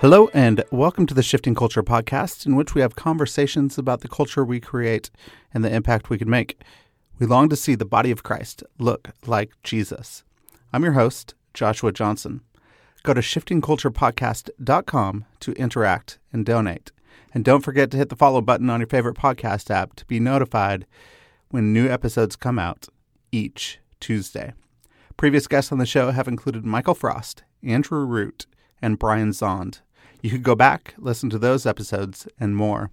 Hello, and welcome to the Shifting Culture podcast, in which we have conversations about the culture we create and the impact we can make. We long to see the body of Christ look like Jesus. I'm your host, Joshua Johnson. Go to shiftingculturepodcast.com to interact and donate. And don't forget to hit the follow button on your favorite podcast app to be notified when new episodes come out each Tuesday. Previous guests on the show have included Michael Frost, Andrew Root, and Brian Zahnd. You could go back, listen to those episodes, and more.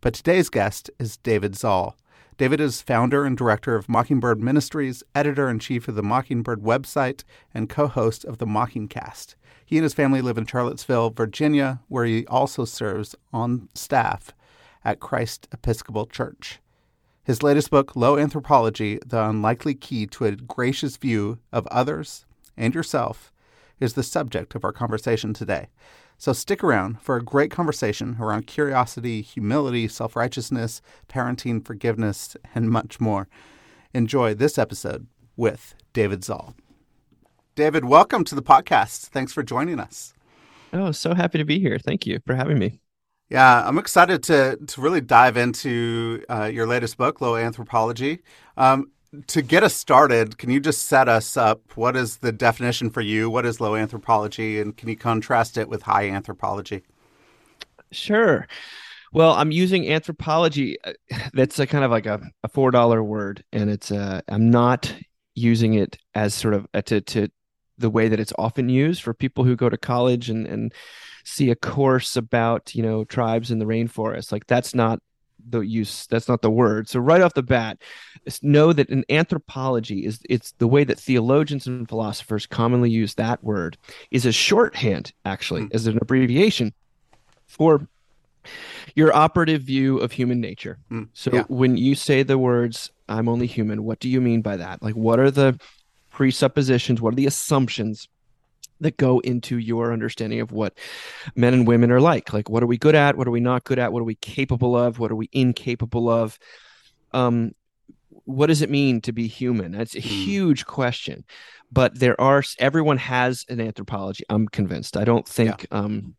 But today's guest is David Zahl. David is founder and director of Mockingbird Ministries, editor in chief of the Mockingbird website, and co host of the Mockingcast. He and his family live in Charlottesville, Virginia, where he also serves on staff at Christ Episcopal Church. His latest book, Low Anthropology The Unlikely Key to a Gracious View of Others and Yourself, is the subject of our conversation today. So stick around for a great conversation around curiosity, humility, self righteousness, parenting, forgiveness, and much more. Enjoy this episode with David Zahl. David, welcome to the podcast. Thanks for joining us. Oh, so happy to be here. Thank you for having me. Yeah, I'm excited to to really dive into uh, your latest book, Low Anthropology. Um, to get us started, can you just set us up? What is the definition for you? What is low anthropology? And can you contrast it with high anthropology? Sure. Well, I'm using anthropology. Uh, that's a kind of like a, a four dollar word, and it's uh, I'm not using it as sort of a, uh, to to the way that it's often used for people who go to college and and see a course about you know tribes in the rainforest. Like that's not the use that's not the word so right off the bat know that in anthropology is it's the way that theologians and philosophers commonly use that word is a shorthand actually mm. as an abbreviation for your operative view of human nature mm. so yeah. when you say the words i'm only human what do you mean by that like what are the presuppositions what are the assumptions that go into your understanding of what men and women are like. Like, what are we good at? What are we not good at? What are we capable of? What are we incapable of? Um, what does it mean to be human? That's a hmm. huge question. But there are everyone has an anthropology. I'm convinced. I don't think yeah. um,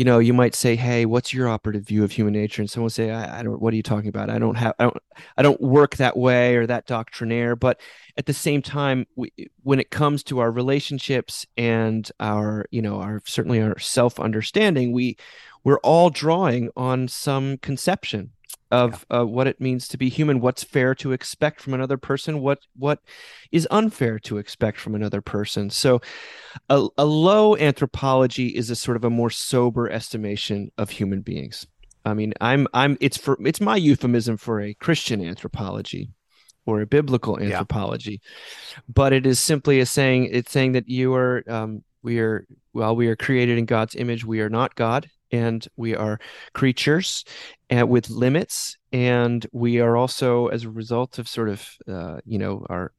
you know, you might say, "Hey, what's your operative view of human nature?" And someone will say, I, I, don't. What are you talking about? I don't have. I don't. I don't work that way or that doctrinaire." But at the same time, we, when it comes to our relationships and our, you know, our certainly our self understanding, we we're all drawing on some conception of yeah. uh, what it means to be human what's fair to expect from another person what what is unfair to expect from another person so a, a low anthropology is a sort of a more sober estimation of human beings i mean i'm i'm it's for it's my euphemism for a christian anthropology or a biblical anthropology yeah. but it is simply a saying it's saying that you are um, we are well we are created in god's image we are not god and we are creatures and with limits and we are also as a result of sort of uh, you know our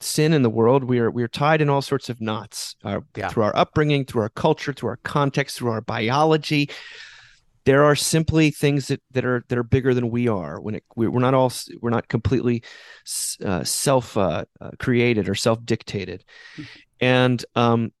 sin in the world we are we are tied in all sorts of knots uh, yeah. through our upbringing through our culture through our context through our biology there are simply things that, that are that are bigger than we are when it we're not all we're not completely uh, self uh, uh, created or self dictated mm-hmm. and um,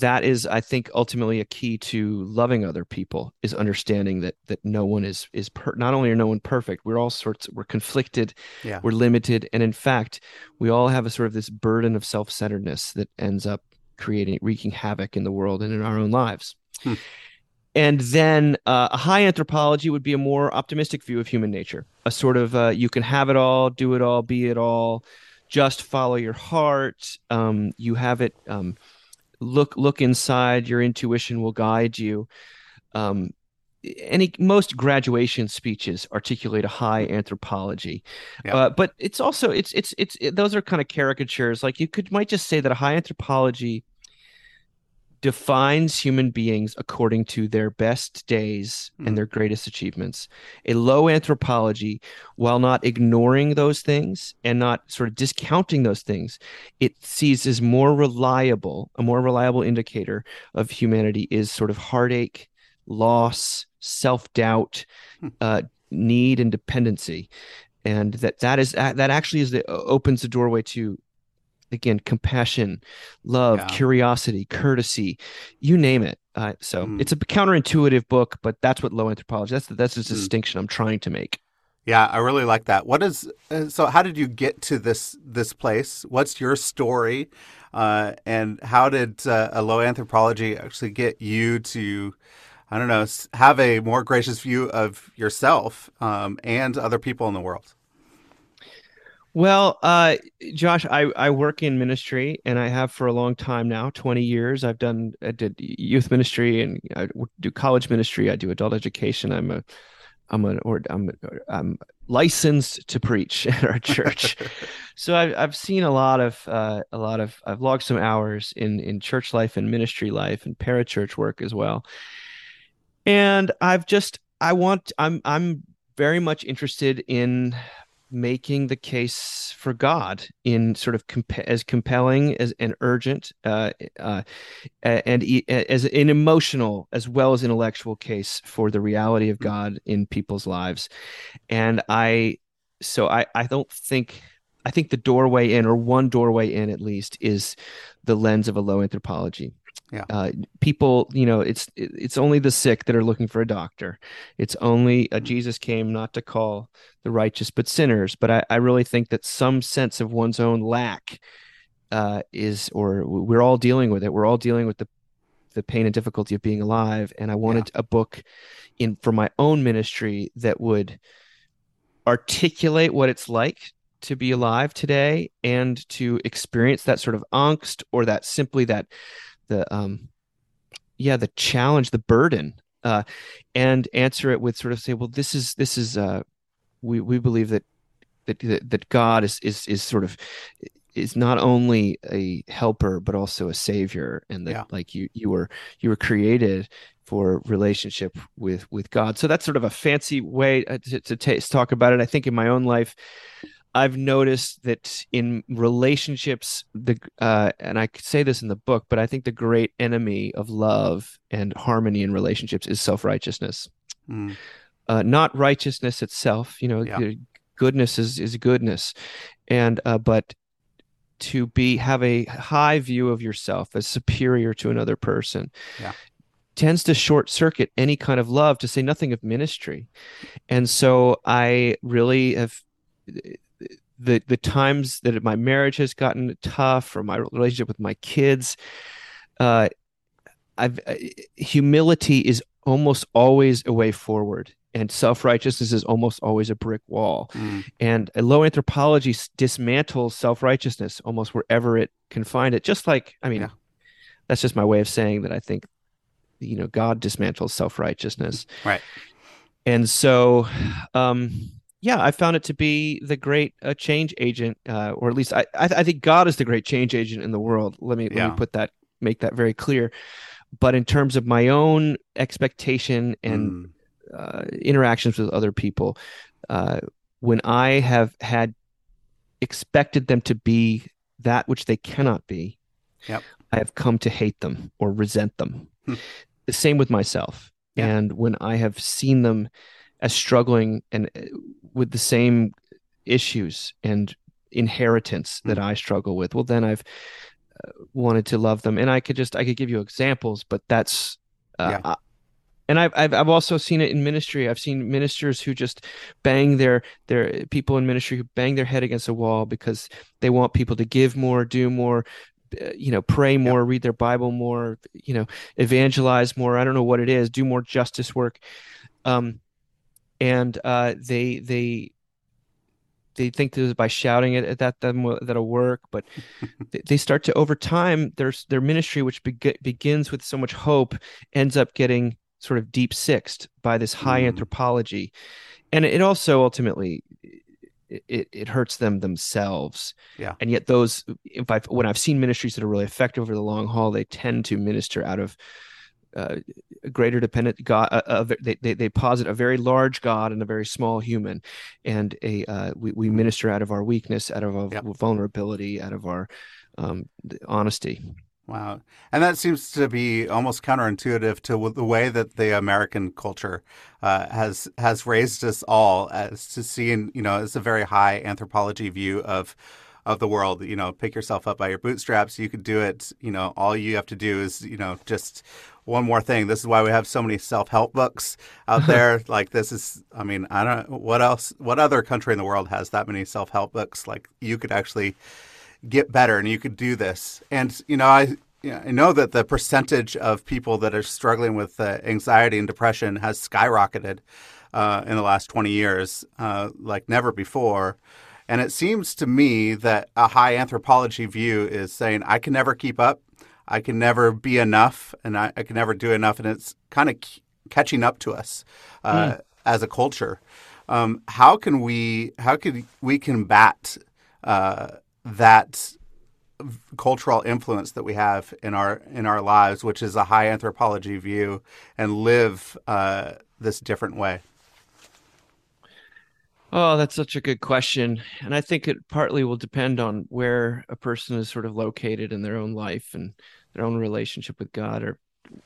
that is i think ultimately a key to loving other people is understanding that that no one is is per- not only are no one perfect we're all sorts we're conflicted yeah. we're limited and in fact we all have a sort of this burden of self-centeredness that ends up creating wreaking havoc in the world and in our own lives hmm. and then uh, a high anthropology would be a more optimistic view of human nature, a sort of uh, you can have it all, do it all, be it all, just follow your heart. Um, you have it. Um, look look inside. Your intuition will guide you. Um, any most graduation speeches articulate a high anthropology yeah. uh, but it's also it's it's it's it, those are kind of caricatures like you could might just say that a high anthropology defines human beings according to their best days mm. and hmm. their greatest achievements a low anthropology while not ignoring those things and not sort of discounting those things it sees as more reliable a more reliable indicator of humanity is sort of heartache loss self doubt, hmm. uh, need, and dependency, and that that is that actually is the opens the doorway to again compassion love yeah. curiosity courtesy you name it uh, so mm. it's a counterintuitive book but that's what low anthropology that's the, that's the mm. distinction i'm trying to make yeah i really like that what is uh, so how did you get to this this place what's your story uh, and how did uh, a low anthropology actually get you to I don't know, have a more gracious view of yourself um, and other people in the world? Well, uh, Josh, I, I work in ministry and I have for a long time now, 20 years. I've done, I did youth ministry and I do college ministry. I do adult education. I'm a, I'm a, or I'm, I'm licensed to preach at our church. so I've, I've seen a lot of, uh, a lot of, I've logged some hours in, in church life and ministry life and parachurch work as well and I've just I want I'm I'm very much interested in making the case for God in sort of comp- as compelling as and urgent uh, uh, and e- as an emotional as well as intellectual case for the reality of God in people's lives. And I, so I, I don't think, I think the doorway in, or one doorway in at least, is the lens of a low anthropology. Yeah. Uh, people, you know, it's it's only the sick that are looking for a doctor. It's only uh, Jesus came not to call the righteous but sinners. But I, I really think that some sense of one's own lack uh, is, or we're all dealing with it. We're all dealing with the the pain and difficulty of being alive. And I wanted yeah. a book in for my own ministry that would articulate what it's like to be alive today and to experience that sort of angst or that simply that the um yeah the challenge the burden uh and answer it with sort of say well this is this is uh we we believe that that that god is is is sort of is not only a helper but also a savior and that yeah. like you you were you were created for relationship with with god so that's sort of a fancy way uh, to, to, to talk about it i think in my own life I've noticed that in relationships, the uh, and I could say this in the book, but I think the great enemy of love and harmony in relationships is self righteousness, mm. uh, not righteousness itself. You know, yeah. goodness is is goodness, and uh, but to be have a high view of yourself as superior to another person. Yeah tends to short circuit any kind of love to say nothing of ministry and so i really have the the times that my marriage has gotten tough or my relationship with my kids uh i've uh, humility is almost always a way forward and self-righteousness is almost always a brick wall mm. and low anthropology dismantles self-righteousness almost wherever it can find it just like i mean yeah. that's just my way of saying that i think you know god dismantles self-righteousness right and so um yeah, I found it to be the great uh, change agent, uh, or at least I, I, I, think God is the great change agent in the world. Let me yeah. let me put that, make that very clear. But in terms of my own expectation and mm. uh, interactions with other people, uh, when I have had expected them to be that which they cannot be, yep. I have come to hate them or resent them. Hmm. The same with myself. And when I have seen them as struggling and uh, with the same issues and inheritance that mm I struggle with, well, then I've uh, wanted to love them, and I could just I could give you examples, but that's uh, yeah. and I've, I've I've also seen it in ministry. I've seen ministers who just bang their their people in ministry who bang their head against a wall because they want people to give more, do more, uh, you know pray more read their bible more you know evangelize more. I don't know what it is do more justice work. Um and uh they they they think that by shouting it at that that that'll work but they start to over time their their ministry which be- begins with so much hope ends up getting sort of deep sixed by this high mm. anthropology and it also ultimately it, it hurts them themselves. Yeah. And yet those, if I when I've seen ministries that are really effective over the long haul, they tend to minister out of uh, a greater dependent God. Uh, uh, they, they, they posit a very large God and a very small human, and a uh, we we minister out of our weakness, out of our yep. vulnerability, out of our um, honesty. Wow. And that seems to be almost counterintuitive to the way that the American culture uh, has has raised us all as to seeing, you know, it's a very high anthropology view of of the world. You know, pick yourself up by your bootstraps. You could do it. You know, all you have to do is, you know, just one more thing. This is why we have so many self help books out there. like this is, I mean, I don't what else, what other country in the world has that many self help books? Like you could actually get better and you could do this. And you know, I I know that the percentage of people that are struggling with uh, anxiety and depression has skyrocketed uh, in the last 20 years, uh, like never before. And it seems to me that a high anthropology view is saying, I can never keep up, I can never be enough, and I, I can never do enough. And it's kind of c- catching up to us mm. as a culture. Um, how can we how can we combat uh, that cultural influence that we have in our in our lives, which is a high anthropology view, and live uh, this different way? Oh, that's such a good question, and I think it partly will depend on where a person is sort of located in their own life and their own relationship with God, or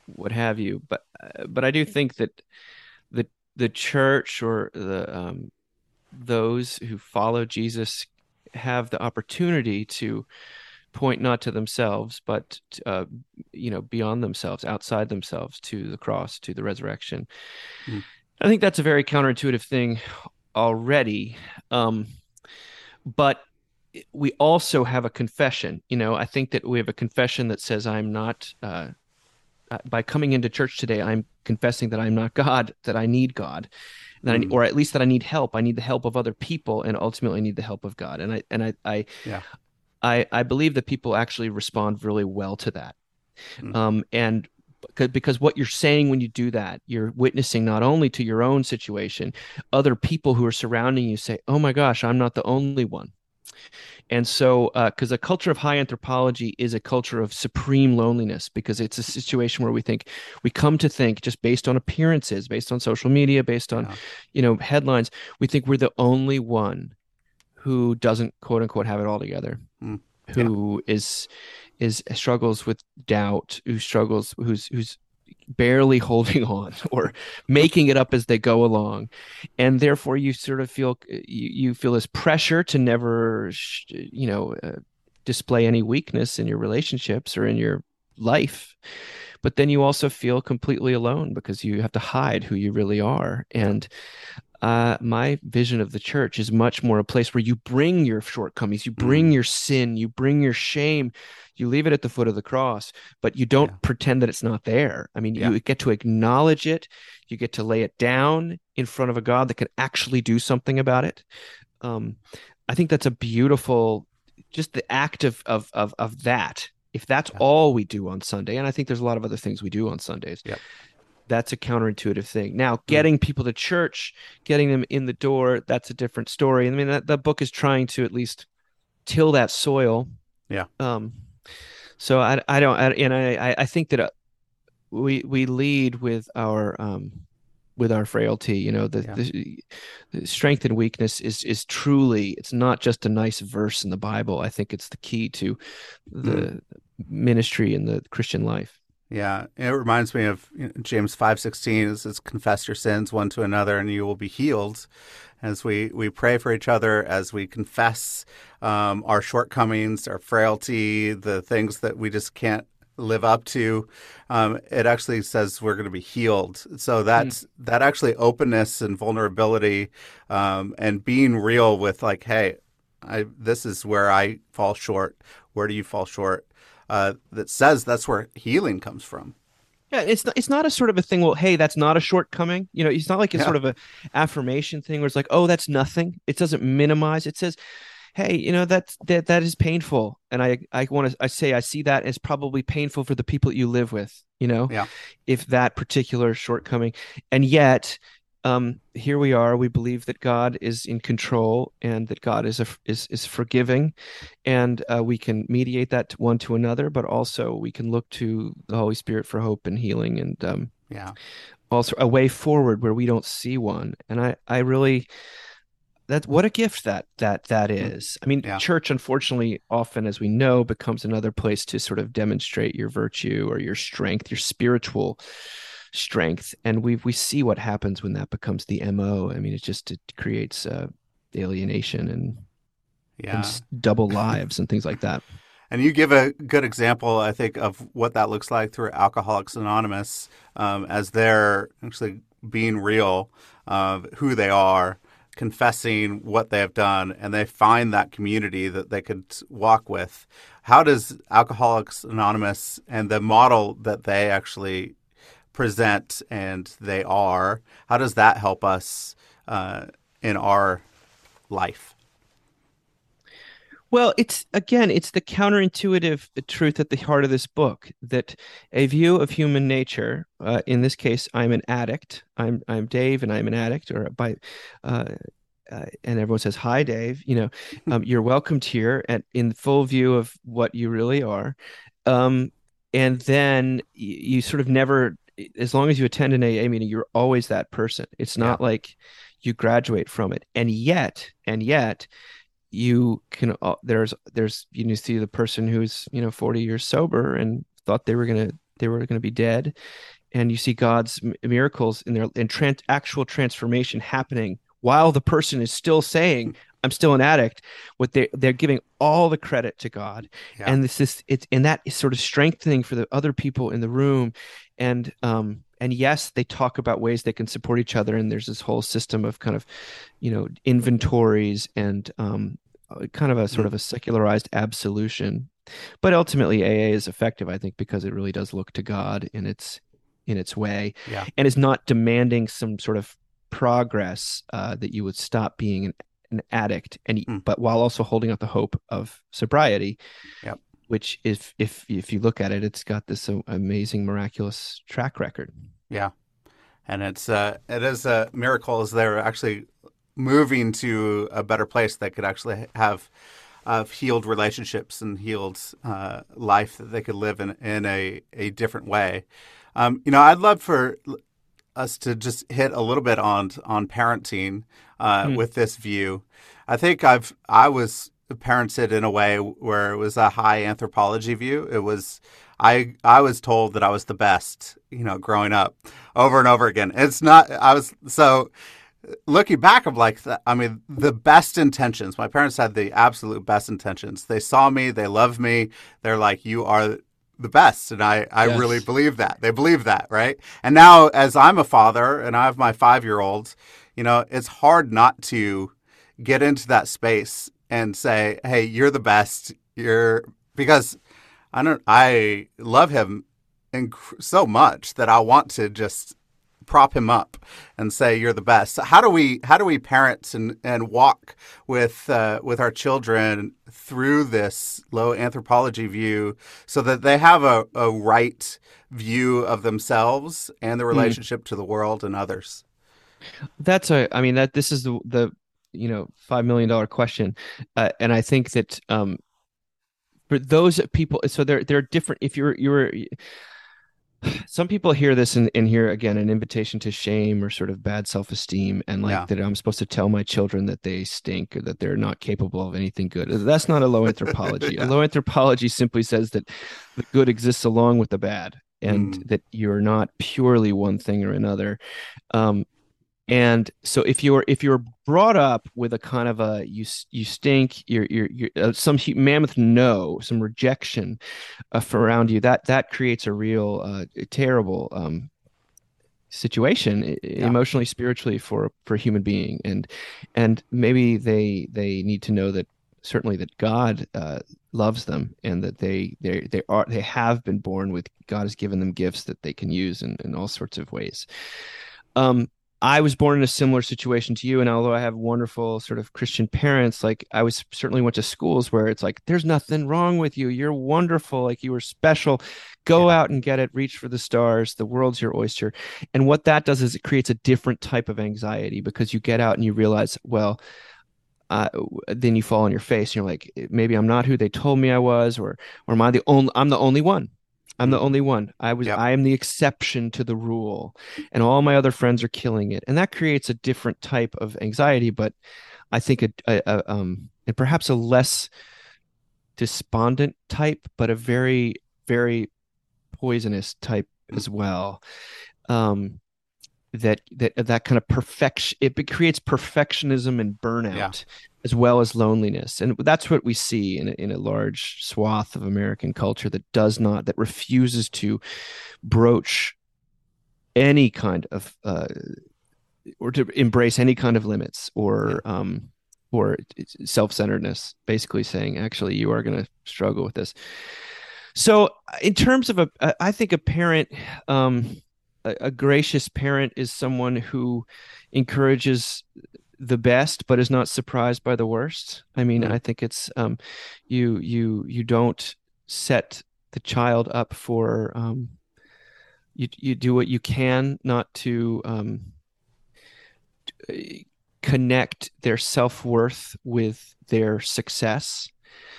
what have you. But uh, but I do think that the the church or the um, those who follow Jesus have the opportunity to point not to themselves, but uh, you know beyond themselves, outside themselves, to the cross, to the resurrection. Mm. I think that's a very counterintuitive thing already, um, but we also have a confession. You know, I think that we have a confession that says, "I'm not." Uh, uh by coming into church today, I'm confessing that I'm not God, that I need God, that mm. I, or at least that I need help. I need the help of other people, and ultimately I need the help of God. And I and I I, yeah. I, I believe that people actually respond really well to that. Mm. Um, and because what you're saying when you do that, you're witnessing not only to your own situation, other people who are surrounding you say, "Oh my gosh, I'm not the only one." And so, because uh, a culture of high anthropology is a culture of supreme loneliness, because it's a situation where we think we come to think just based on appearances, based on social media, based on, yeah. you know, headlines, we think we're the only one who doesn't quote unquote have it all together, mm. who yeah. is is struggles with doubt, who struggles who's who's barely holding on or making it up as they go along. And therefore you sort of feel you, you feel this pressure to never you know uh, display any weakness in your relationships or in your life. But then you also feel completely alone because you have to hide who you really are. And uh, my vision of the church is much more a place where you bring your shortcomings, you bring mm. your sin, you bring your shame, you leave it at the foot of the cross, but you don't yeah. pretend that it's not there. I mean, yeah. you get to acknowledge it, you get to lay it down in front of a God that can actually do something about it. Um, I think that's a beautiful, just the act of of of, of that. If that's yeah. all we do on Sunday, and I think there's a lot of other things we do on Sundays, that's a counterintuitive thing. Now, hmm. getting people to church, getting them in the door, that's a different story. I mean, that, that book is trying to at least till that soil. Yeah. Um. So I I don't I, and I I think that uh, we we lead with our um with our frailty. You know, the, yeah. the, the strength and weakness is is truly it's not just a nice verse in the Bible. I think it's the key to the mm. ministry and the Christian life. Yeah, it reminds me of you know, James five sixteen. It says, "Confess your sins one to another, and you will be healed." As we we pray for each other, as we confess um, our shortcomings, our frailty, the things that we just can't live up to, um, it actually says we're going to be healed. So that's mm. that actually openness and vulnerability, um, and being real with like, hey, I, this is where I fall short. Where do you fall short? Uh, that says that's where healing comes from. Yeah, it's not, it's not a sort of a thing. Well, hey, that's not a shortcoming. You know, it's not like a yeah. sort of a affirmation thing where it's like, oh, that's nothing. It doesn't minimize. It says, hey, you know that that that is painful, and I I want to I say I see that as probably painful for the people you live with. You know, yeah. if that particular shortcoming, and yet um, here we are. We believe that God is in control and that God is a, is is forgiving, and uh, we can mediate that one to another. But also, we can look to the Holy Spirit for hope and healing, and um, yeah, also a way forward where we don't see one. And I I really that what a gift that that that mm. I mean, yeah. church, unfortunately, often, as we know, becomes another place to sort of demonstrate your virtue or your strength, your spiritual strength and we we see what happens when that becomes the mo i mean it just it creates uh, alienation and, yeah. and double lives and things like that. And you give a good example i think of what that looks like through alcoholics anonymous um, as they're actually being real of who they are confessing what they have done and they find that community that they could walk with. How does alcoholics anonymous and the model that they actually present and they are, how does that help us uh, in our life? Well, it's again, it's the counterintuitive truth at the heart of this book that a view of human nature. Uh, in this case, I'm an addict. I'm I'm Dave, and I'm an addict. Or by, uh, uh, and everyone says, "Hi, Dave." You know, um, you're welcomed here, and in full view of what you really are. Um, and then you, you sort of never as long as you attend an AA meeting, you're always that person. It's not yeah. like you graduate from it. And yet, and yet, you can. Uh, there's there's you know, see the person who's you know 40 years sober and thought they were gonna they were gonna be dead, and you see God's miracles in their in trans, actual transformation happening while the person is still saying I'm still an addict. What they they're giving all the credit to God, yeah. and this is it's and that is sort of strengthening for the other people in the room, and um and yes, they talk about ways they can support each other, and there's this whole system of kind of, you know, inventories and um kind of a sort of a secularized absolution, but ultimately AA is effective, I think, because it really does look to God in its in its way, yeah. and is not demanding some sort of progress uh, that you would stop being an an addict and mm. but while also holding out the hope of sobriety yep. which if if if you look at it it's got this amazing miraculous track record yeah and it's uh it is a miracle as they're actually moving to a better place that could actually have uh, healed relationships and healed uh, life that they could live in in a, a different way. Um, you know, I'd love for us to just hit a little bit on on parenting uh, mm. with this view. I think I've I was parented in a way where it was a high anthropology view. It was I I was told that I was the best, you know, growing up over and over again. It's not I was so looking back I'm like I mean the best intentions. My parents had the absolute best intentions. They saw me, they loved me. They're like you are the best. And I, I yes. really believe that. They believe that, right? And now, as I'm a father and I have my five year old, you know, it's hard not to get into that space and say, hey, you're the best. You're because I don't, I love him inc- so much that I want to just prop him up and say you're the best. So how do we how do we parents and, and walk with uh, with our children through this low anthropology view so that they have a, a right view of themselves and the hmm. relationship mm. to the world and others? That's a I mean that this is the the you know five million dollar question, uh, and I think that um, for those people, so they're they're different. If you're you're some people hear this and, and hear again an invitation to shame or sort of bad self-esteem and like yeah. that i'm supposed to tell my children that they stink or that they're not capable of anything good that's not a low anthropology yeah. a low anthropology simply says that the good exists along with the bad and mm. that you're not purely one thing or another um, and so if you're if you're brought up with a kind of a you you stink you're you're, you're uh, some mammoth no some rejection uh, around you that that creates a real uh, terrible um, situation yeah. emotionally spiritually for for a human being and and maybe they they need to know that certainly that God uh, loves them and that they they they are they have been born with God has given them gifts that they can use in, in all sorts of ways. Um, I was born in a similar situation to you, and although I have wonderful sort of Christian parents, like I was certainly went to schools where it's like, "There's nothing wrong with you. You're wonderful. Like you were special. Go yeah. out and get it. Reach for the stars. The world's your oyster." And what that does is it creates a different type of anxiety because you get out and you realize, well, uh, then you fall on your face. And you're like, maybe I'm not who they told me I was, or or am I the only? I'm the only one. I'm the mm. only one. I was yep. I am the exception to the rule. And all my other friends are killing it. And that creates a different type of anxiety, but I think a, a, a um and perhaps a less despondent type, but a very, very poisonous type as well. Um that that that kind of perfection it creates perfectionism and burnout yeah. As well as loneliness. And that's what we see in a, in a large swath of american culture that does not that refuses to broach any kind of uh, or to embrace any kind of limits or um or self-centeredness basically saying actually you are going to struggle with this. So in terms of a i think a parent um a, a gracious parent is someone who encourages the best but is not surprised by the worst i mean mm-hmm. i think it's um you you you don't set the child up for um you you do what you can not to um connect their self-worth with their success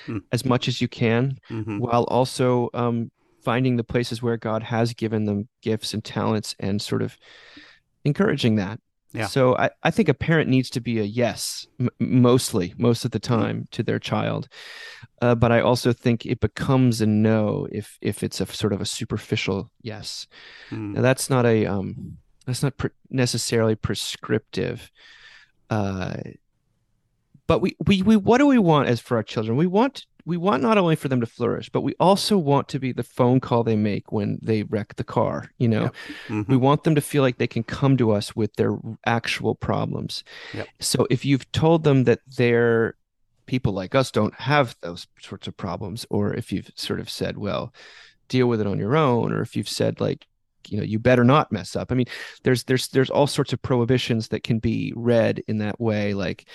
mm. as much as you can mm-hmm. while also um finding the places where God has given them gifts and talents and sort of encouraging that. Yeah. So I, I think a parent needs to be a yes, m- mostly, most of the mm-hmm. time to their child. Uh, but I also think it becomes a no if if it's a sort of a superficial yes. Mm. Now that's not a um that's not pre- necessarily prescriptive. Uh, but we, we we what do we want as for our children? We want we want not only for them to flourish, but we also want to be the phone call they make when they wreck the car. You know, yep. mm-hmm. we want them to feel like they can come to us with their actual problems. Yep. So if you've told them that they're people like us don't have those sorts of problems, or if you've sort of said, well, deal with it on your own, or if you've said like, you know you better not mess up i mean there's there's there's all sorts of prohibitions that can be read in that way like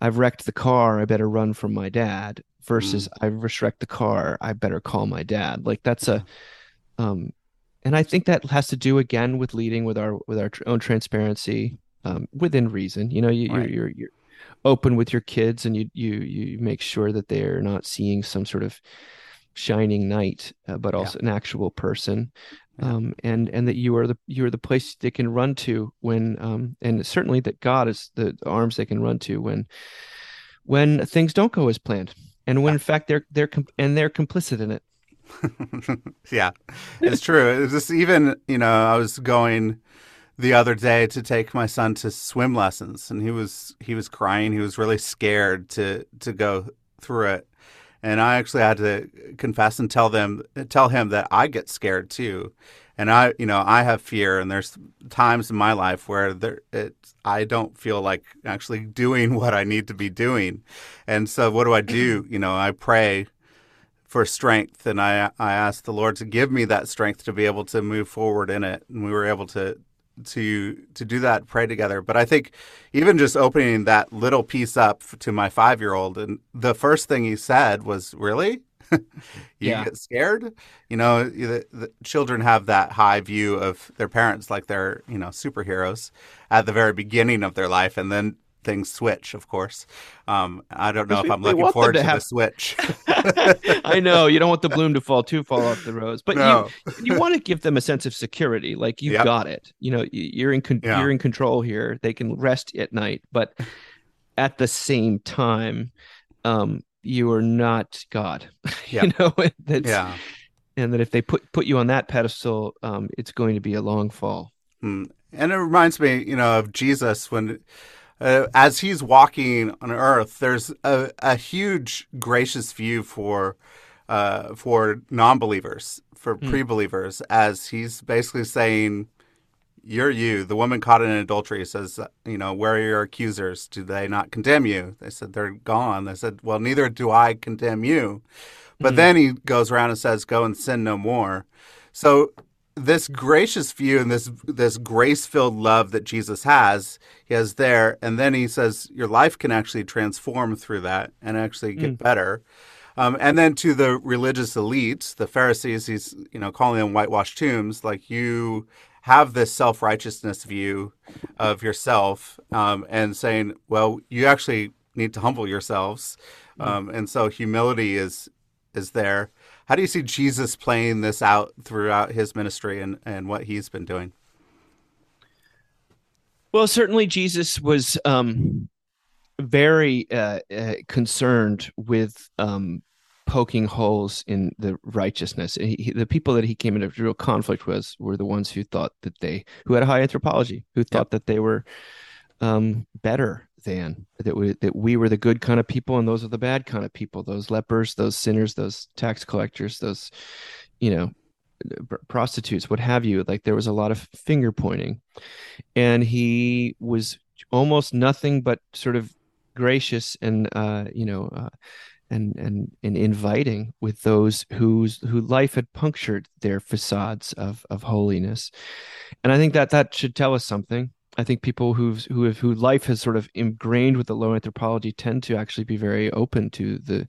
i've wrecked the car i better run from my dad versus mm. i've wrecked the car i better call my dad like that's a um and i think that has to do again with leading with our with our own transparency um, within reason you know you, right. you're, you're you're open with your kids and you you you make sure that they're not seeing some sort of shining knight uh, but also yeah. an actual person um, and and that you are the you are the place they can run to when um, and certainly that God is the arms they can run to when when things don't go as planned and when in fact they're they're and they're complicit in it. yeah, it's true. It's just even you know I was going the other day to take my son to swim lessons and he was he was crying. He was really scared to to go through it and I actually had to confess and tell them tell him that I get scared too, and I you know I have fear, and there's times in my life where there it I don't feel like actually doing what I need to be doing, and so what do I do? You know, I pray for strength, and I I ask the Lord to give me that strength to be able to move forward in it, and we were able to to to do that pray together. But i think even just opening that little piece up to my five year old and the first thing he said was really? You yeah. get scared? You know the, the, children have that high view of their parents like they're you know superheroes at the very beginning of their life and then things switch, of course. Um, I don't know if we, I'm looking forward to, to have... the switch. I know you don't want the bloom to fall too far off the rose, but no. you you want to give them a sense of security, like you've yep. got it. You know, you're in con- yeah. you're in control here. They can rest at night, but at the same time, um, you are not God. Yep. you know, that's, yeah. And that if they put put you on that pedestal, um, it's going to be a long fall. Mm. And it reminds me, you know, of Jesus when uh, as he's walking on earth, there's a, a huge gracious view for uh, for non-believers, for mm. pre-believers, as he's basically saying, you're you. The woman caught in adultery says, you know, where are your accusers? Do they not condemn you? They said they're gone. They said, well, neither do I condemn you. But mm-hmm. then he goes around and says, go and sin no more. So this gracious view and this this grace filled love that Jesus has, he has there, and then he says your life can actually transform through that and actually get mm. better. Um, and then to the religious elites, the Pharisees, he's you know calling them whitewashed tombs. Like you have this self righteousness view of yourself, um, and saying, well, you actually need to humble yourselves, mm. um, and so humility is is there. How do you see Jesus playing this out throughout his ministry and, and what he's been doing? Well, certainly Jesus was um, very uh, uh, concerned with um, poking holes in the righteousness. He, the people that he came into real conflict with were the ones who thought that they, who had a high anthropology, who thought yep. that they were um, better than that we that we were the good kind of people and those are the bad kind of people. Those lepers those sinners those tax collectors those you know prostitutes what have you. Like there was a lot of finger pointing. And he was almost nothing but sort of gracious and uh you know uh, and and and inviting with those whose who life had punctured their facades of of holiness. And i think that that should tell us something I think people who've who have who life has sort of ingrained with the low anthropology tend to actually be very open to the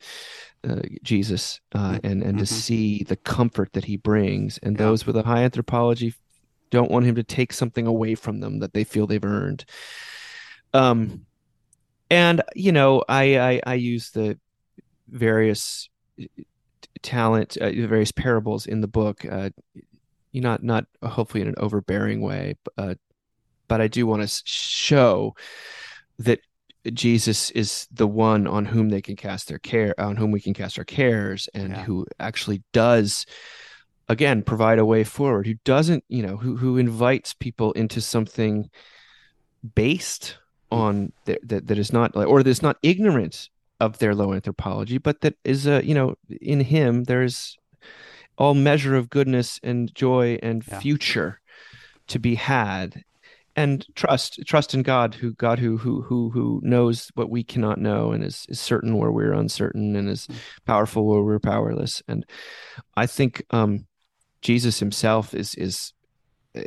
uh, Jesus uh, mm-hmm. and and mm-hmm. to see the comfort that he brings, and yeah. those with a high anthropology don't want him to take something away from them that they feel they've earned. Um, and you know, I I, I use the various uh, talent, uh, various parables in the book. Uh, not not hopefully in an overbearing way, uh, but I do want to show that Jesus is the one on whom they can cast their care, on whom we can cast our cares, and yeah. who actually does, again, provide a way forward. Who doesn't, you know, who who invites people into something based on that that, that is not or that is not ignorant of their low anthropology, but that is a, you know, in Him there is all measure of goodness and joy and yeah. future to be had and trust trust in god who god who who who who knows what we cannot know and is, is certain where we're uncertain and is hmm. powerful where we're powerless and i think um jesus himself is is eh,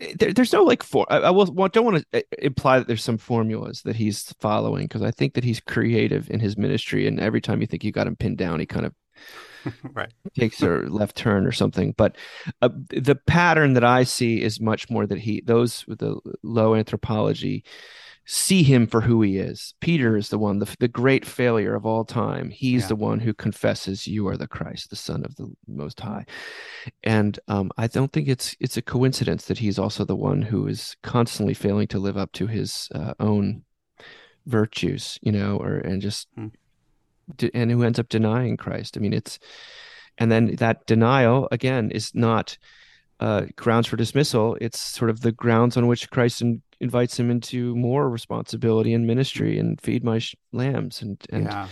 eh, there, there's no like for I, I will don't want to eh, imply that there's some formulas that he's following because I think that he's creative in his ministry and every time you think you got him pinned down he kind of right. takes a left turn or something. But uh, the pattern that i see is much more that he those with the low anthropology see him for who he is. Peter is the one the, the great failure of all time. He's yeah. the one who confesses you are the christ the son of the most high. And um, i don't think it's it's a coincidence that he's also the one who is constantly failing to live up to his uh, own virtues you know or and just and who ends up denying Christ. I mean, it's and then that denial again is not uh, grounds for dismissal. It's sort of the grounds on which Christ in, invites him into more responsibility and ministry and feed my sh- lambs and and yeah.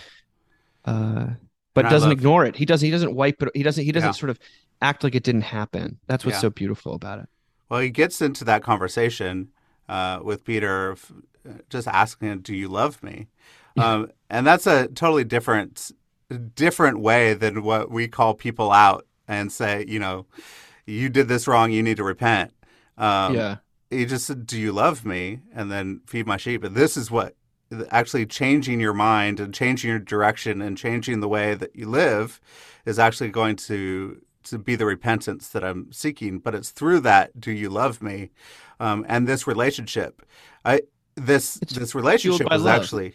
uh, but and doesn't love... ignore it. He doesn't. He doesn't wipe it. He doesn't. He doesn't yeah. sort of act like it didn't happen. That's what's yeah. so beautiful about it. Well, he gets into that conversation uh, with Peter, just asking him, "Do you love me?" Um, and that's a totally different different way than what we call people out and say, you know, you did this wrong, you need to repent. Um, yeah. He just said, "Do you love me?" and then feed my sheep. But this is what actually changing your mind and changing your direction and changing the way that you live is actually going to to be the repentance that I'm seeking. But it's through that, "Do you love me?" Um, and this relationship. I this it's this relationship was love. actually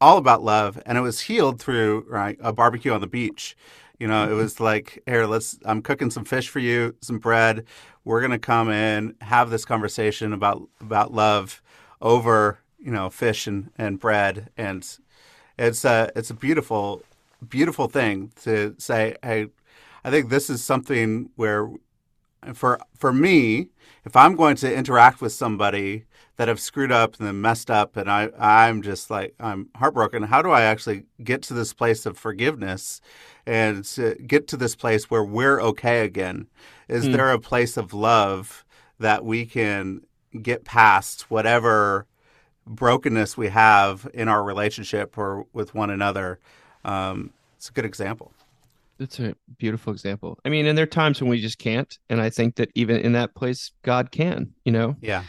all about love, and it was healed through right a barbecue on the beach. You know, mm-hmm. it was like, here, let's. I'm cooking some fish for you, some bread. We're gonna come in, have this conversation about about love over you know fish and and bread, and it's a it's a beautiful beautiful thing to say. Hey, I think this is something where for for me, if I'm going to interact with somebody that have screwed up and then messed up and I I'm just like I'm heartbroken. How do I actually get to this place of forgiveness and to get to this place where we're okay again? Is mm. there a place of love that we can get past whatever brokenness we have in our relationship or with one another. Um, it's a good example. It's a beautiful example. I mean, and there are times when we just can't, and I think that even in that place, God can. You know. Yeah.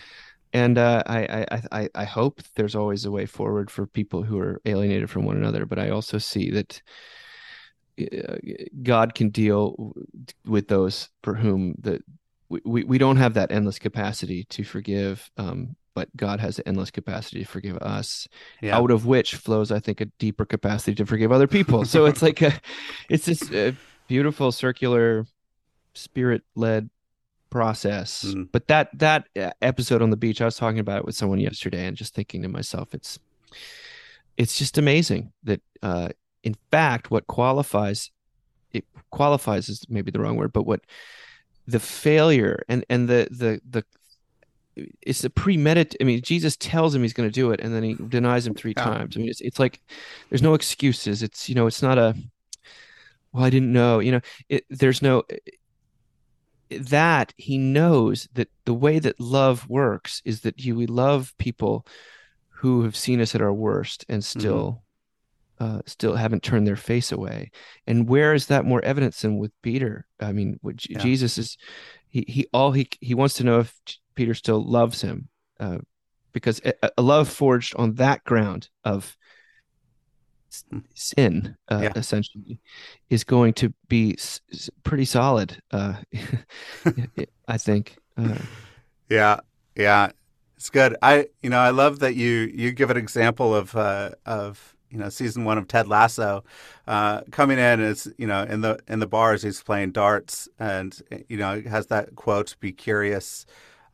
And uh, I, I, I, I hope there's always a way forward for people who are alienated from one another. But I also see that uh, God can deal with those for whom that we, we don't have that endless capacity to forgive um, but God has an endless capacity to forgive us, yeah. out of which flows, I think, a deeper capacity to forgive other people. So it's like a, it's this uh, beautiful circular, spirit-led process. Mm. But that that uh, episode on the beach, I was talking about it with someone yesterday, and just thinking to myself, it's it's just amazing that, uh, in fact, what qualifies it qualifies is maybe the wrong word, but what the failure and and the the the it's a premeditated. I mean, Jesus tells him he's going to do it, and then he denies him three yeah. times. I mean, it's it's like there's no excuses. It's you know, it's not a well, I didn't know. You know, it, there's no that he knows that the way that love works is that you we love people who have seen us at our worst and mm-hmm. still. Uh, still haven't turned their face away. And where is that more evidence than with Peter? I mean, yeah. Jesus is he he all he he wants to know if Peter still loves him uh, because a, a, love forged on that ground of hmm. sin, uh, yeah. essentially, is going to be s- pretty solid. Uh, I think. Uh. yeah, yeah, it's good. I, you know, I love that you you give an example of uh, of you know season one of Ted Lasso, uh, coming in as you know in the in the bars he's playing darts and you know has that quote "Be curious."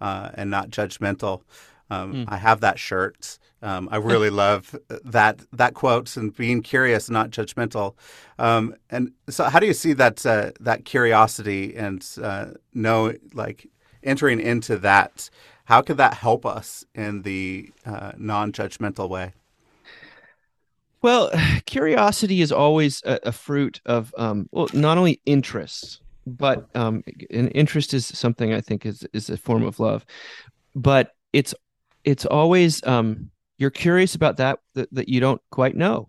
uh, and not judgmental. Um, mm. I have that shirt. Um, I really love that that quote and being curious, not judgmental. Um, and so, how do you see that uh, that curiosity and uh, know like entering into that? How could that help us in the uh, non-judgmental way? Well, curiosity is always a, a fruit of um, well, not only interest, but um, an interest is something I think is is a form of love, but it's it's always um, you're curious about that, that that you don't quite know.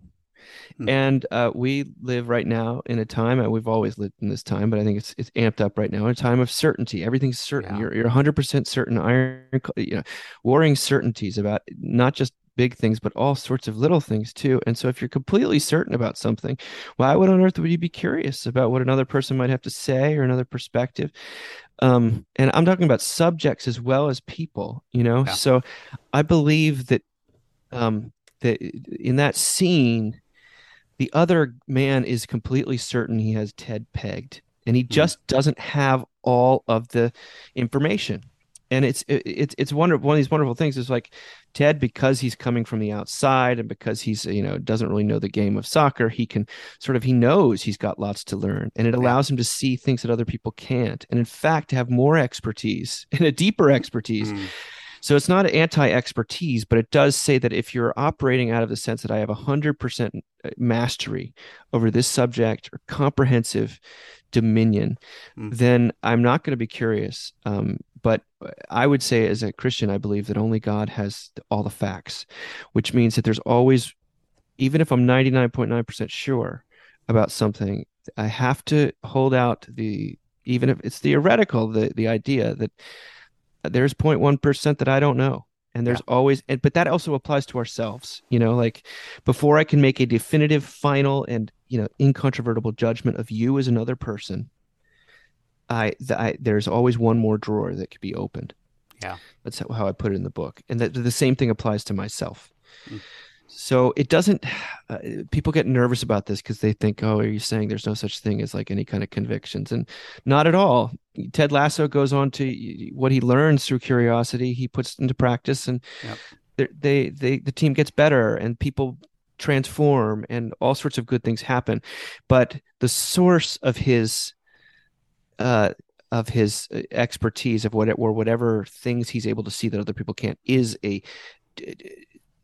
Hmm. And uh, we live right now in a time, and we've always lived in this time, but I think it's it's amped up right now. In a time of certainty, everything's certain. Yeah. You're you're 100 percent certain. Iron, you know, warring certainties about not just big things, but all sorts of little things too. And so if you're completely certain about something, why would on earth would you be curious about what another person might have to say or another perspective? Um, and I'm talking about subjects as well as people, you know? Yeah. So I believe that um that in that scene, the other man is completely certain he has Ted pegged and he mm. just doesn't have all of the information and it's it's it's wonderful. One of these wonderful things is like Ted, because he's coming from the outside and because he's you know doesn't really know the game of soccer, he can sort of he knows he's got lots to learn, and it allows him to see things that other people can't, and in fact to have more expertise and a deeper expertise. Mm. So it's not anti-expertise, but it does say that if you're operating out of the sense that I have a hundred percent uh, mastery over this subject or comprehensive dominion, mm. then I'm not going to be curious. Um, but I would say, as a Christian, I believe that only God has all the facts, which means that there's always, even if I'm 99.9% sure about something, I have to hold out the, even if it's theoretical, the, the idea that there's 0.1% that I don't know. And there's yeah. always, and, but that also applies to ourselves, you know, like before I can make a definitive, final, and, you know, incontrovertible judgment of you as another person, I, I there's always one more drawer that could be opened. Yeah, that's how I put it in the book, and that the same thing applies to myself. Mm. So it doesn't. Uh, people get nervous about this because they think, "Oh, are you saying there's no such thing as like any kind of convictions?" And not at all. Ted Lasso goes on to what he learns through curiosity. He puts into practice, and yep. they, they, the team gets better, and people transform, and all sorts of good things happen. But the source of his uh, of his uh, expertise of what or whatever things he's able to see that other people can't is a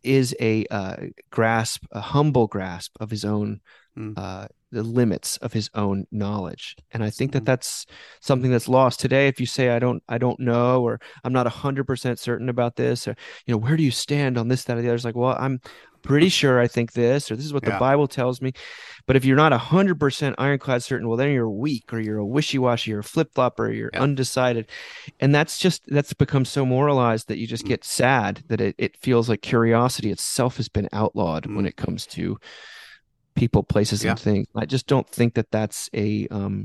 is a uh, grasp, a humble grasp of his own mm. uh, the limits of his own knowledge and i think that Mhm. that's something that's lost today if you say i don't i don't know or i'm not 100% certain about this or you know where do you stand on this that or the other it's like well i'm pretty sure i think this or this is what Yeah. the bible tells me but if you're not 100% ironclad certain well then you're weak or you're a wishy-washy or a flip-flopper or you're Yeah. undecided and that's just that's become so moralized that you just Mm. get sad that it, it feels like curiosity itself has been outlawed when Mm. it comes to people places Yeah. and things i just don't think that that's a um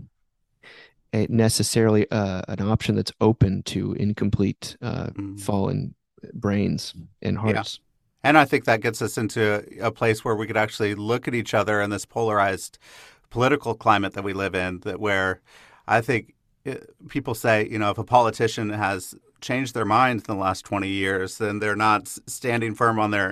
a necessarily uh, an option that's open to incomplete uh, Mm. fallen brains and hearts And I think that gets us into a place where we could actually look at each other in this polarized political climate that we live in, that where I think it, people say, you know, if a politician has changed their mind in the last 20 years, then they're not standing firm on their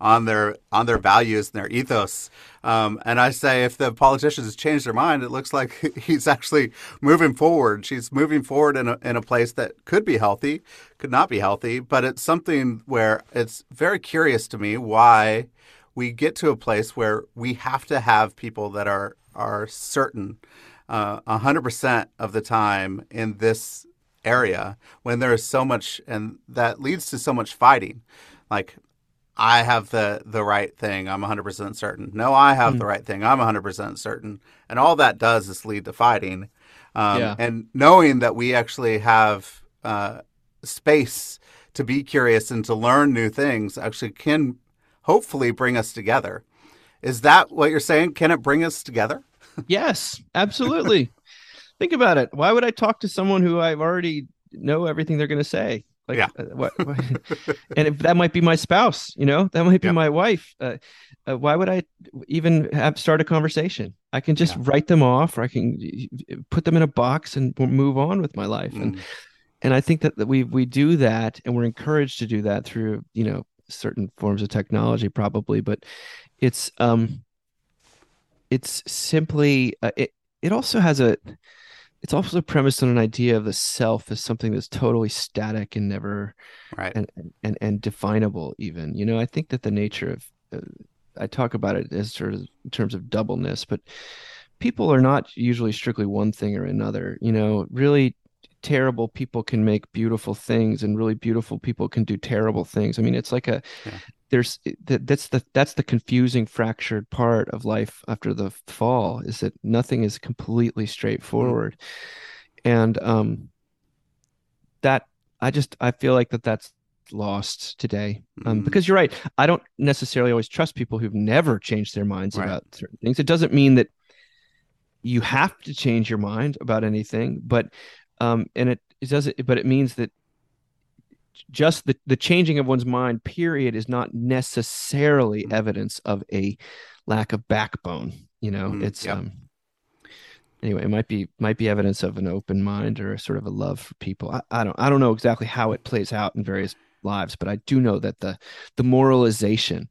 on their on their values and their ethos. Um, and I say, if the politician has changed their mind, it looks like he's actually moving forward. She's moving forward in a in a place that could be healthy, could not be healthy, but it's something where it's very curious to me why we get to a place where we have to have people that are are certain uh, a hundred percent of the time in this area when there is so much, and that leads to so much fighting. Like I have the the right thing. I'm 100% certain. No, I have Mm. the right thing. I'm 100% certain. And all that does is lead to fighting. Um, Yeah. And knowing that we actually have uh, space to be curious and to learn new things actually can hopefully bring us together. Is that what you're saying? Can it bring us together? yes absolutely think about it why would i talk to someone who i've already know everything they're going to say like Yeah. uh, what, what and if that might be my spouse you know that might be Yep. my wife uh, uh, why would i even have start a conversation i can just Yeah. write them off or i can put them in a box and move on with my life and Mm, and i think that, that we we do that and we're encouraged to do that through you know certain forms of technology probably but it's um it's simply uh, it it also has a it's also premised on an idea of the self as something that's totally static and never right. and and and definable even you know i think that the nature of uh, i talk about it as sort of in terms of doubleness but people are not usually strictly one thing or another you know really terrible people can make beautiful things and really beautiful people can do terrible things i mean it's like a Yeah. There's that's the that's the confusing fractured part of life after the fall is that nothing is completely straightforward and um that i just i feel like that that's lost today um, Mm. because you're right i don't necessarily always trust people who've never changed their minds Right. about certain things it doesn't mean that you have to change your mind about anything but um and it, it doesn't but it means that just the, the changing of one's mind period is not necessarily Mm. evidence of a lack of backbone you know Mm, it's yep. um anyway it might be might be evidence of an open mind or a sort of a love for people I, I don't i don't know exactly how it plays out in various lives but i do know that the the moralization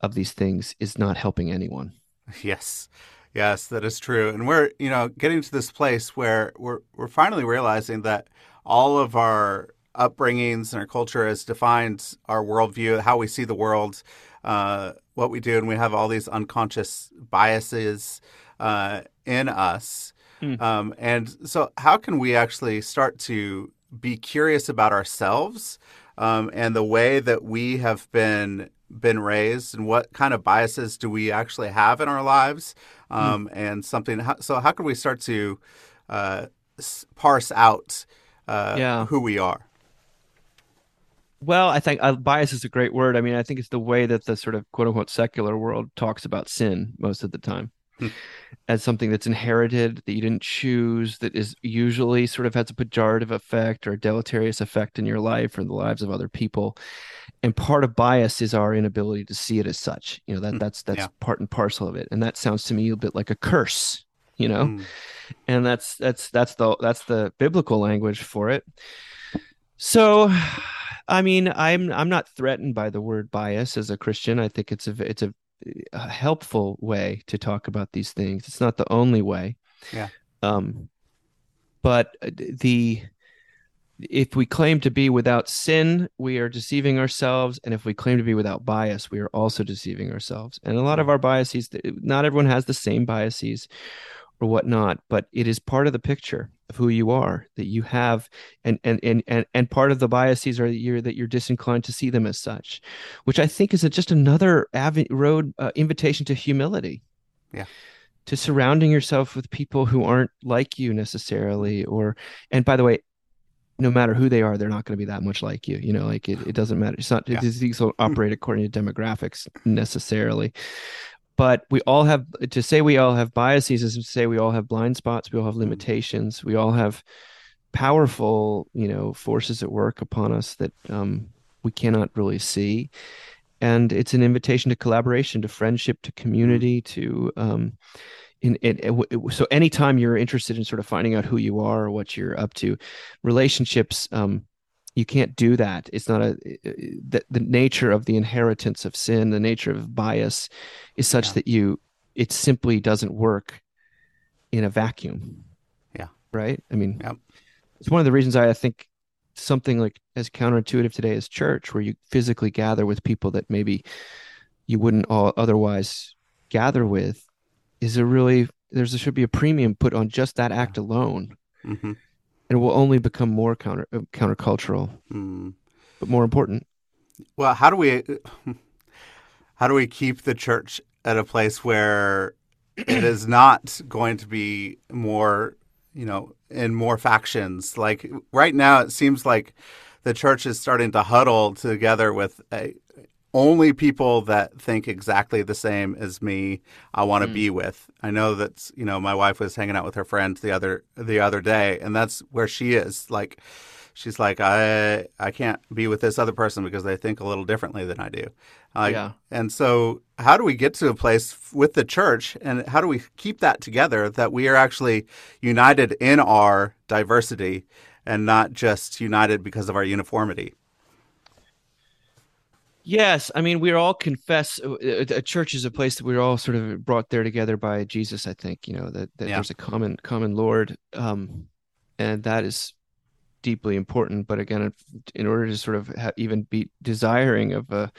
of these things is not helping anyone Yes. Yes, that is true. And we're, you know, getting to this place where we're we're finally realizing that all of our upbringings and our culture has defined our worldview, how we see the world, uh, what we do, and we have all these unconscious biases uh, in us. Mm. Um, and so, how can we actually start to be curious about ourselves um, and the way that we have been been raised and what kind of biases do we actually have in our lives um, and something so how can we start to uh, parse out uh, Yeah. who we are Well, I think uh, bias is a great word. I mean, I think it's the way that the sort of quote unquote secular world talks about sin most of the time Hmm. as something that's inherited, that you didn't choose, that is usually sort of has a pejorative effect or a deleterious effect in your life or in the lives of other people. And part of bias is our inability to see it as such. You know, that Hmm. that's that's Yeah. part and parcel of it. And that sounds to me a bit like a curse, you know? Mm, and that's that's that's the that's the biblical language for it so i mean i'm i'm not threatened by the word bias as a christian i think it's a it's a, a helpful way to talk about these things it's not the only way Yeah. um but the if we claim to be without sin, we are deceiving ourselves. And if we claim to be without bias, we are also deceiving ourselves. And a lot of our biases, not everyone has the same biases or whatnot, but it is part of the picture of who you are that you have. And, and, and, and, and part of the biases are that you're, that you're disinclined to see them as such, which I think is a, just another av- road uh, invitation to humility. Yeah to surrounding yourself with people who aren't like you necessarily or and by the way no matter who they are, they're not going to be that much like you. You know, like it, it doesn't matter. It's not, yeah. these don't operate according to demographics necessarily. But we all have, to say we all have biases is to say we all have blind spots, we all have mm. limitations, we all have powerful, you know, forces at work upon us that um, we cannot really see. And it's an invitation to collaboration, to friendship, to community, to, um, in it, it, so anytime you're interested in sort of finding out who you are or what you're up to relationships um you can't do that it's not a the, the nature of the inheritance of sin the nature of bias is such yeah. that you it simply doesn't work in a vacuum yeah right i mean yep. it's one of the reasons i think something like as counterintuitive today as church where you physically gather with people that maybe you wouldn't all otherwise gather with is a really there's there should be a premium put on just that act alone, mm-hmm. And it will only become more counter uh, countercultural, mm. but more important. Well, how do we how do we keep the church at a place where it is not going to be more, you know, in more factions? Like right now, it seems like the church is starting to huddle together with a, only people that think exactly the same as me I want to mm. be with. I know that you know my wife was hanging out with her friends the other the other day and that's where she is like she's like I I can't be with this other person because they think a little differently than I do. Like, yeah. And so how do we get to a place with the church and how do we keep that together that we are actually united in our diversity and not just united because of our uniformity? Yes, I mean we're all confess. Uh, a church is a place that we're all sort of brought there together by Jesus. I think you know that, that yeah. there's a common common Lord, um, and that is deeply important. But again, in order to sort of have, even be desiring of a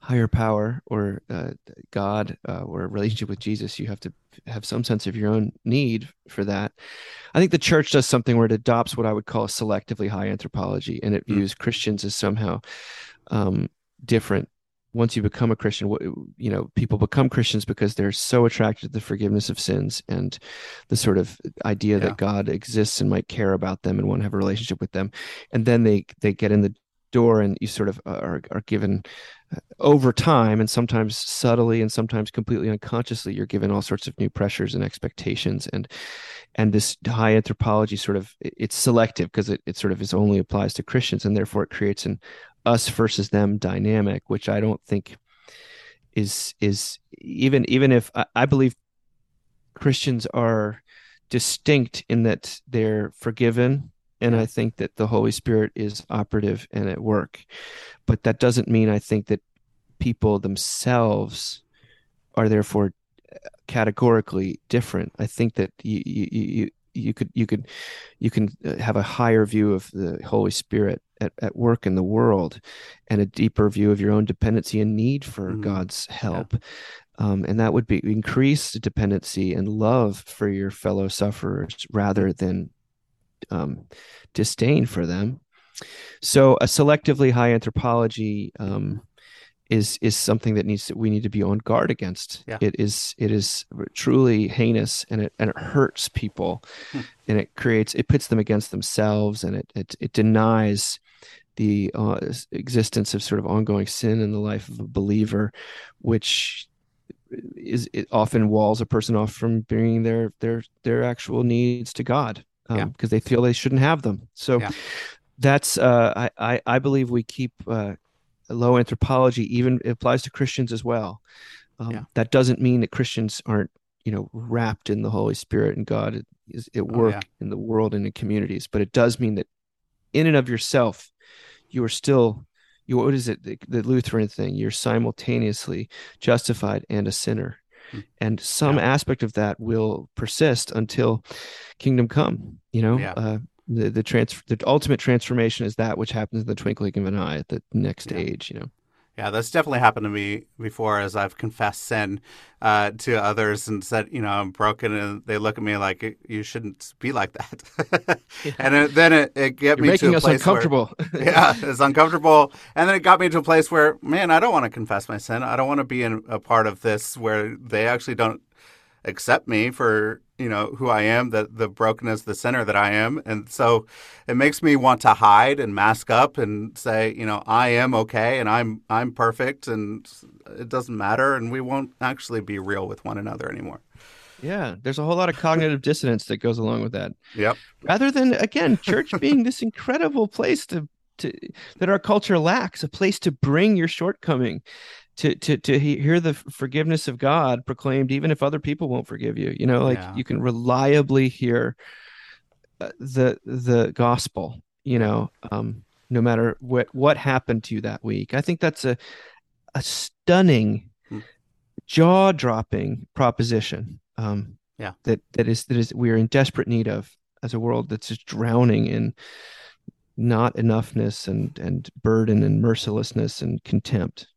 higher power or uh, God uh, or a relationship with Jesus, you have to have some sense of your own need for that. I think the church does something where it adopts what I would call a selectively high anthropology, and it mm. views Christians as somehow um, different once you become a Christian, you know, people become Christians because they're so attracted to the forgiveness of sins and the sort of idea yeah. that God exists and might care about them and want to have a relationship with them. And then they they get in the door and you sort of are, are given uh, over time and sometimes subtly and sometimes completely unconsciously you're given all sorts of new pressures and expectations and and this high anthropology sort of it's selective because it, it sort of is only applies to christians and therefore it creates an us versus them dynamic, which I don't think is is even even if I, I believe Christians are distinct in that they're forgiven and I think that the Holy Spirit is operative and at work. But that doesn't mean I think that people themselves are therefore categorically different. I think that you you you, you could you could you can uh, have a higher view of the Holy Spirit at, at work in the world and a deeper view of your own dependency and need for mm-hmm. God's help. Yeah. Um, and that would be increased dependency and love for your fellow sufferers rather than um, disdain for them. So, a selectively high anthropology um, is is something that needs to, we need to be on guard against. Yeah. It is it is truly heinous and it and it hurts people, hmm. and it creates it puts them against themselves and it it, it denies the uh, existence of sort of ongoing sin in the life of a believer, which is it often walls a person off from bringing their their their actual needs to God because um, yeah. they feel they shouldn't have them. So. Yeah. That's uh, I, I I believe we keep uh, low anthropology even applies to Christians as well. Um, yeah. That doesn't mean that Christians aren't, you know, wrapped in the Holy Spirit and God is at work oh, yeah. in the world and in communities, but it does mean that in and of yourself, you are still, you what is it, the, the Lutheran thing? You're simultaneously justified and a sinner, hmm. and some yeah. aspect of that will persist until kingdom come. You know, uh, the the trans the ultimate transformation is that which happens in the twinkling of an eye at the next Yeah. age. You know. Yeah, that's definitely happened to me before as I've confessed sin uh, to others and said, you know, I'm broken. And they look at me like, you shouldn't be like that. and it, then it, it get You're me making to a us place uncomfortable. Where, yeah, it's uncomfortable. And then it got me to a place where, man, I don't want to confess my sin. I don't want to be in a part of this where they actually don't accept me for you know who I am, the the brokenness, the sinner that I am, and so it makes me want to hide and mask up and say, you know, I am okay and I'm I'm perfect and it doesn't matter, and we won't actually be real with one another anymore. yeah, there's a whole lot of cognitive dissonance that goes along with that. Yep. rather than again church being this incredible place to to that our culture lacks a place to bring your shortcoming to to to hear the forgiveness of God proclaimed even if other people won't forgive you you know like Yeah. you can reliably hear uh, the the gospel you know um no matter what what happened to you that week i think that's a a stunning Hmm. jaw-dropping proposition um Yeah. that that is that is we are in desperate need of as a world that's just drowning in not enoughness and and burden and mercilessness and contempt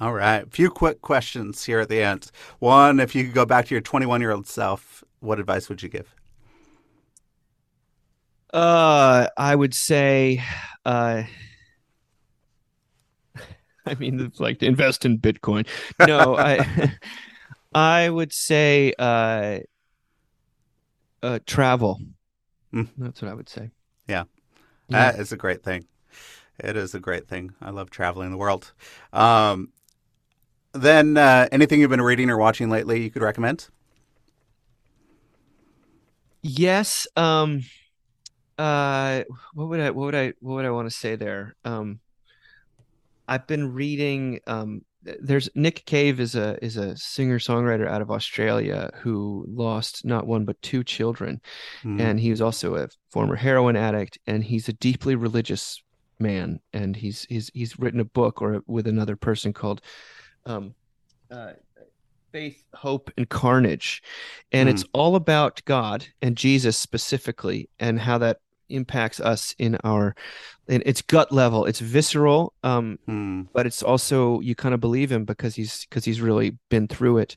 All right. A few quick questions here at the end. One, if you could go back to your 21 year old self, what advice would you give? Uh, I would say, uh, I mean, it's like to invest in Bitcoin. No, I, I would say, uh, uh, travel. Mm. That's what I would say. Yeah. Yeah. That is a great thing. It is a great thing. I love traveling the world. Um, then, uh, anything you've been reading or watching lately you could recommend? Yes. Um. Uh. What would I? What would I? What would I want to say there? Um. I've been reading. Um. There's Nick Cave is a is a singer songwriter out of Australia who lost not one but two children, Hmm. and he was also a former heroin addict, and he's a deeply religious man, and he's he's he's written a book or with another person called, um, uh, Faith, Hope, and Carnage, and Hmm. it's all about God and Jesus specifically, and how that impacts us in our, in its gut level. It's visceral, um, Hmm. but it's also you kind of believe him because he's because he's really been through it,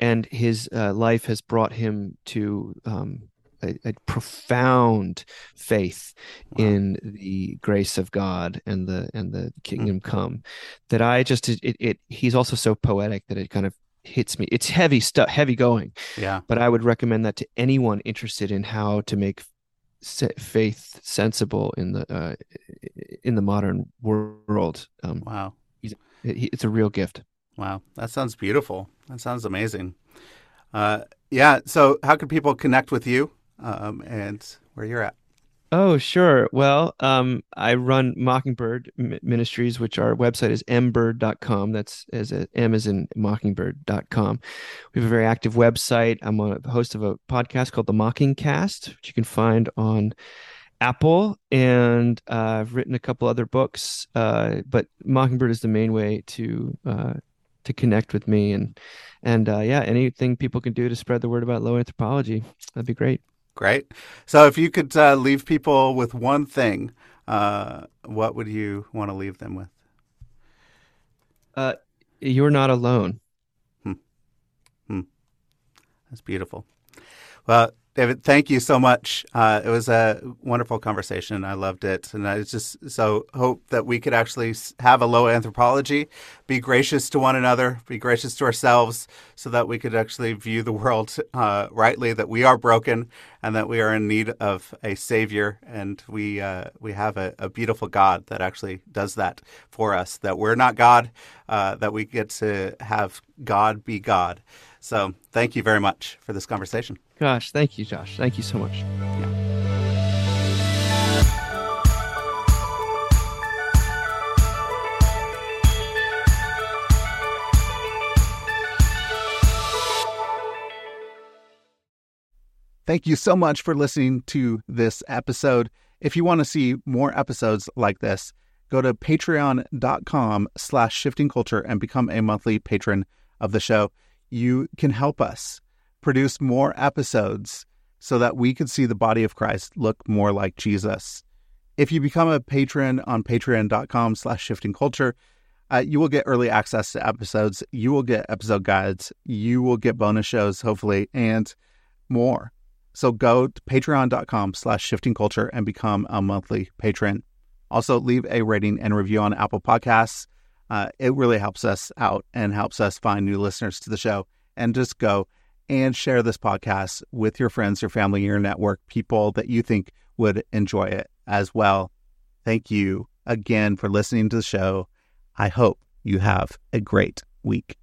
and his uh, life has brought him to um, a, a profound faith Wow. in the grace of God and the and the kingdom come. That I just it, it he's also so poetic that it kind of hits me. It's heavy stuff, heavy going, Yeah. but I would recommend that to anyone interested in how to make faith sensible in the uh, in the modern world. Um, Wow. it, it's a real gift. Wow. That sounds beautiful. That sounds amazing. Uh, yeah. So, how can people connect with you um, and where you're at? Oh, sure. Well, um, I run Mockingbird Ministries, which our website is mbird.com. That's as a M is in mockingbird.com. We have a very active website. I'm on a host of a podcast called The Mockingcast, which you can find on Apple, and uh, I've written a couple other books. Uh, but Mockingbird is the main way to uh, to connect with me, and and uh, yeah, anything people can do to spread the word about low anthropology, that'd be great. Great. So, if you could uh, leave people with one thing, uh, what would you want to leave them with? Uh, you're not alone. That's beautiful. Well, David, thank you so much. Uh, it was a wonderful conversation. I loved it, and I just so hope that we could actually have a low anthropology, be gracious to one another, be gracious to ourselves, so that we could actually view the world uh, rightly. That we are broken, and that we are in need of a savior, and we uh, we have a, a beautiful God that actually does that for us. That we're not God, uh, that we get to have God be God. So, thank you very much for this conversation. Gosh, thank you, Josh. Thank you so much. Thank you so much for listening to this episode. If you want to see more episodes like this, go to patreon.com slash shifting culture and become a monthly patron of the show. You can help us produce more episodes so that we could see the body of Christ look more like Jesus. If you become a patron on patreon.com slash shifting culture, uh, you will get early access to episodes. You will get episode guides. You will get bonus shows, hopefully, and more. So go to patreon.com slash shifting culture and become a monthly patron. Also, leave a rating and review on Apple Podcasts. Uh, it really helps us out and helps us find new listeners to the show. And just go and share this podcast with your friends, your family, your network, people that you think would enjoy it as well. Thank you again for listening to the show. I hope you have a great week.